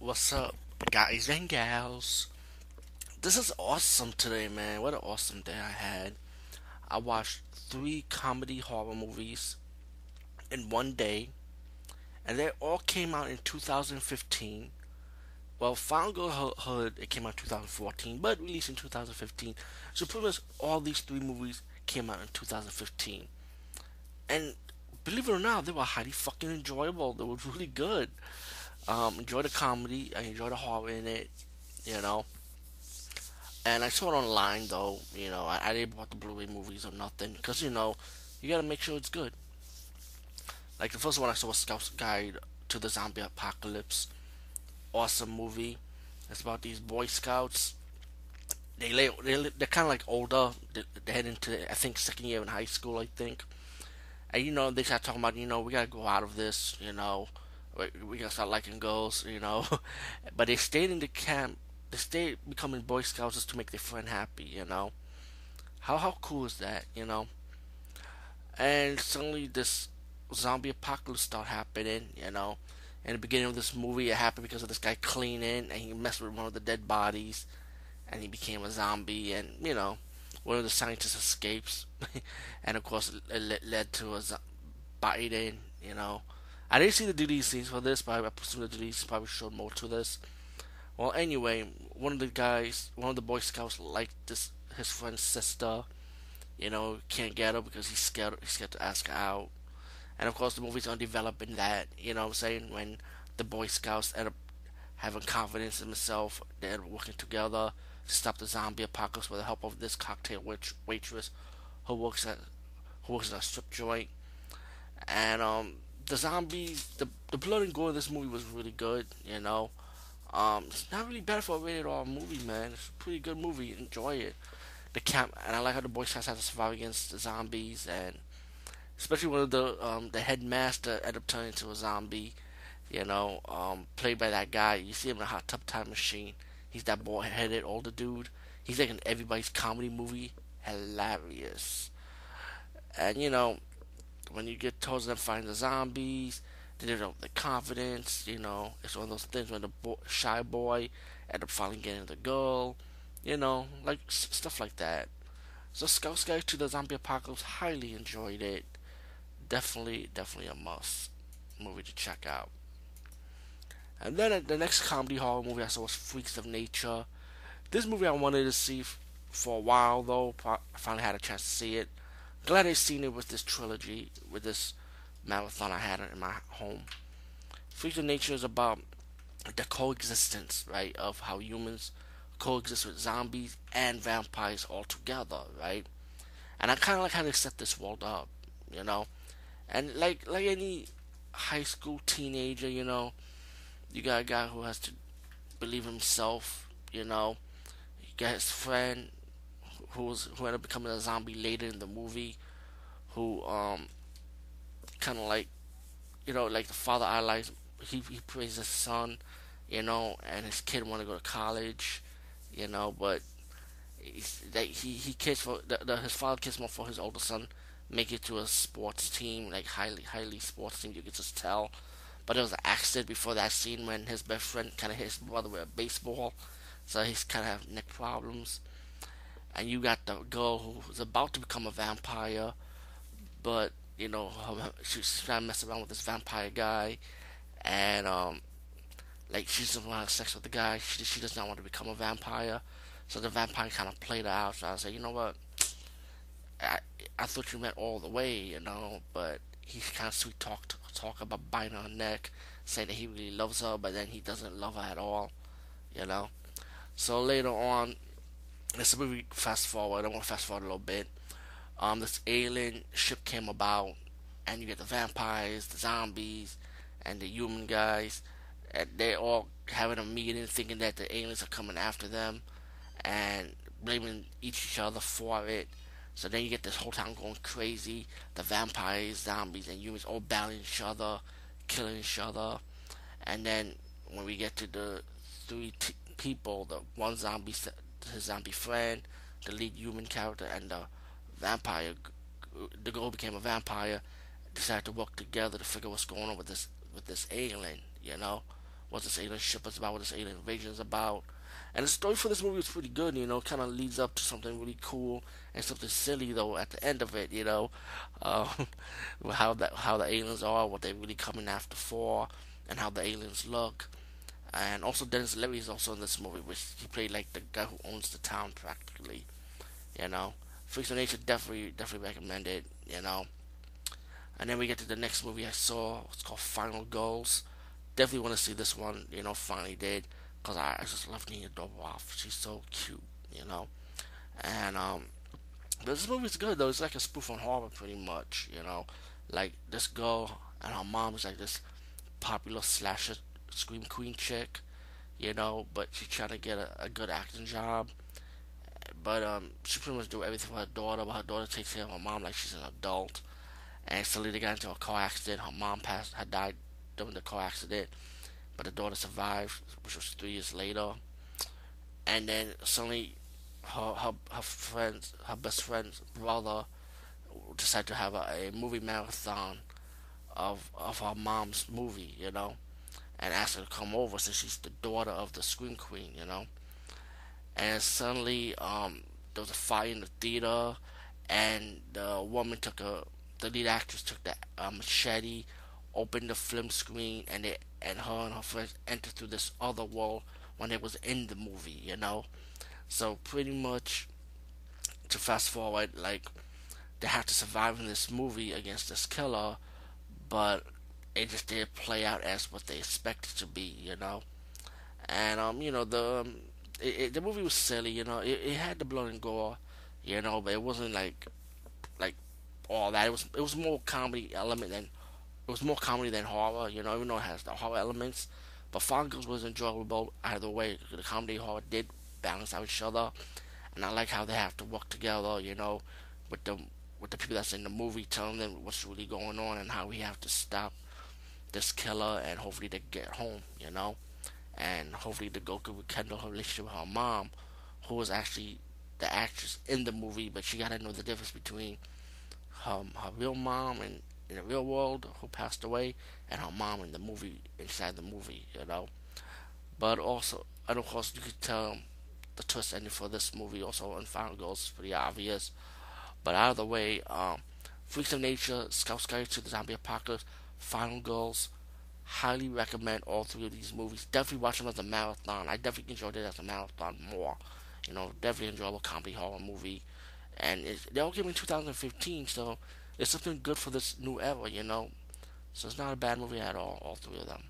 What's up, guys and gals? This is awesome today, man. What an awesome day I had. I watched three comedy horror movies in one day, and they all came out in 2015. Well, Final Hood, it came out in 2014, but released in 2015. So pretty much all these three movies came out in 2015. And believe it or not, they were highly fucking enjoyable. They were really good. Um, enjoy the comedy. I enjoy the horror in it. You know. And I saw it online though. You know, I, I didn't bought the Blu-ray movies or nothing because you know you gotta make sure it's good. Like the first one I saw was Scout's Guide to the Zombie Apocalypse. Awesome movie. It's about these Boy Scouts. They lay, they they're kind of like older. They, they head into I think second year in high school. I think. And you know they start talking about you know we gotta go out of this. You know we gotta start liking girls, you know. but they stayed in the camp. They stayed becoming Boy Scouts just to make their friend happy, you know. How how cool is that, you know? And suddenly this zombie apocalypse start happening, you know. In the beginning of this movie, it happened because of this guy cleaning, and he messed with one of the dead bodies, and he became a zombie, and you know, one of the scientists escapes, and of course, it led to a biting, you know I didn't see the DDCs for this, but I presume the DDCs probably showed more to this. Well, anyway, one of the guys, one of the Boy Scouts, liked this his friend's sister. You know, can't get her because he's scared. He's scared to ask her out. And of course, the movie's gonna develop in that. You know, what I'm saying when the Boy Scouts end up having confidence in themselves, they end up working together to stop the zombie apocalypse with the help of this cocktail wait- waitress who works at who works at a strip joint. And um, the zombies, the the blood and gore in this movie was really good. You know, um, it's not really bad for a rated R movie, man. It's a pretty good movie. Enjoy it. The camp, and I like how the Boy Scouts have to survive against the zombies, and especially when the um, the headmaster ended up turning into a zombie. You know, um, played by that guy. You see him in a Hot Tub Time Machine. He's that boy-headed older dude. He's like in everybody's comedy movie. Hilarious. And you know, when you get towards them fighting the zombies, they develop the confidence. You know, it's one of those things when the boy, shy boy end up finally getting the girl. You know, like s- stuff like that. So Scout Guide to the Zombie Apocalypse, highly enjoyed it. Definitely, definitely a must movie to check out. And then uh, the next comedy horror movie I saw was Freaks of Nature. This movie I wanted to see f- for a while though. I finally had a chance to see it glad I seen it with this trilogy, with this marathon I had in my home. Freaks of Nature is about the coexistence, right, of how humans coexist with zombies and vampires all together, right? And I kind of like how they set this world up, you know. And like like any high school teenager, you know, you got a guy who has to believe himself, you know. You got his friend who was who ended up becoming a zombie later in the movie, who um kind of like you know like the father idolized he he praised his son, you know, and his kid want to go to college, you know, but that he he cares for the, the, his father cares more for his older son make it to a sports team like highly highly sports team you can just tell. But there was an accident before that scene when his best friend kind of hit his brother with a baseball so he's kind of have neck problems and you got the girl who's about to become a vampire, but you know she's trying to mess around with this vampire guy, and um, like she doesn't want to have sex with the guy. She she does not want to become a vampire, so the vampire kind of played her out. So I was like, you know what, I I thought you meant all the way, you know, but he kind of sweet talked talk about biting her neck, saying that he really loves her, but then he doesn't love her at all, you know. So later on, this movie fast forward. I want to fast forward a little bit. Um, this alien ship came about, and you get the vampires, the zombies, and the human guys, and they all having a meeting, thinking that the aliens are coming after them, and blaming each other for it. So then you get this whole town going crazy. The vampires, zombies, and humans all battling each other, killing each other. And then when we get to the three t- people, the one zombie his zombie friend, the lead human character, and the vampire. The girl became a vampire. Decided to work together to figure out what's going on with this with this alien. You know, what this alien ship is about, what this alien invasion is about. And the story for this movie was pretty good, you know, kind of leads up to something really cool and something silly though at the end of it, you know, uh, how that how the aliens are, what they're really coming after for, and how the aliens look. And also Denis Leary is also in this movie, which he played like the guy who owns the town practically, you know. Freaks of Nature definitely definitely recommended, you know. And then we get to the next movie I saw. It's called Final Girls. Definitely want to see this one, you know, finally did. Because I, I just love Nina Dobrev. She's so cute, you know. And, um, this movie's good, though. It's like a spoof on horror, pretty much, you know. Like, this girl and her mom is like this popular slasher scream queen chick, you know, but she's trying to get a, a good acting job. But um, she pretty much do everything for her daughter, but her daughter takes care of her mom like she's an adult and they got into a car accident. Her mom passed, had died during the car accident, but the daughter survived, which was three years later. And then suddenly, her her her friends, her best friend's brother, decided to have a, a movie marathon of of her mom's movie, you know, and asked her to come over since she's the daughter of the Scream Queen, you know. And suddenly, um, there was a fight in the theater, and the woman took a the lead actress took the um, machete, opened the film screen, and it and her and her friends entered through this other world when it was in the movie, you know. So pretty much, to fast forward, like they have to survive in this movie against this killer, but it just didn't play out as what they expected to be, you know. And um, you know the um, it, it, the movie was silly, you know. It, it had the blood and gore, you know, but it wasn't like like all that. It was it was more comedy element than it was more comedy than horror. You know, even though it has the horror elements, but Final was enjoyable either way. The comedy horror did balance out each other, and I like how they have to work together. You know, with the with the people that's in the movie, telling them what's really going on and how we have to stop this killer, and hopefully they get home. You know, and hopefully the Goku would kindle her relationship with her mom, who was actually the actress in the movie, but she got to know the difference between her, her real mom in, in the real world who passed away and her mom in the movie inside the movie, you know. But also, and of course, you could tell the twist ending for this movie also in Final Girls pretty obvious. But out of the way, um, Freaks of Nature, Scout Guide to the Zombie Apocalypse, Final Girls, highly recommend all three of these movies. Definitely watch them as a marathon. I definitely enjoyed it as a marathon more. You know, definitely enjoyable comedy horror movie and they all came in 2015, so it's something good for this new era, you know. So it's not a bad movie at all, all three of them.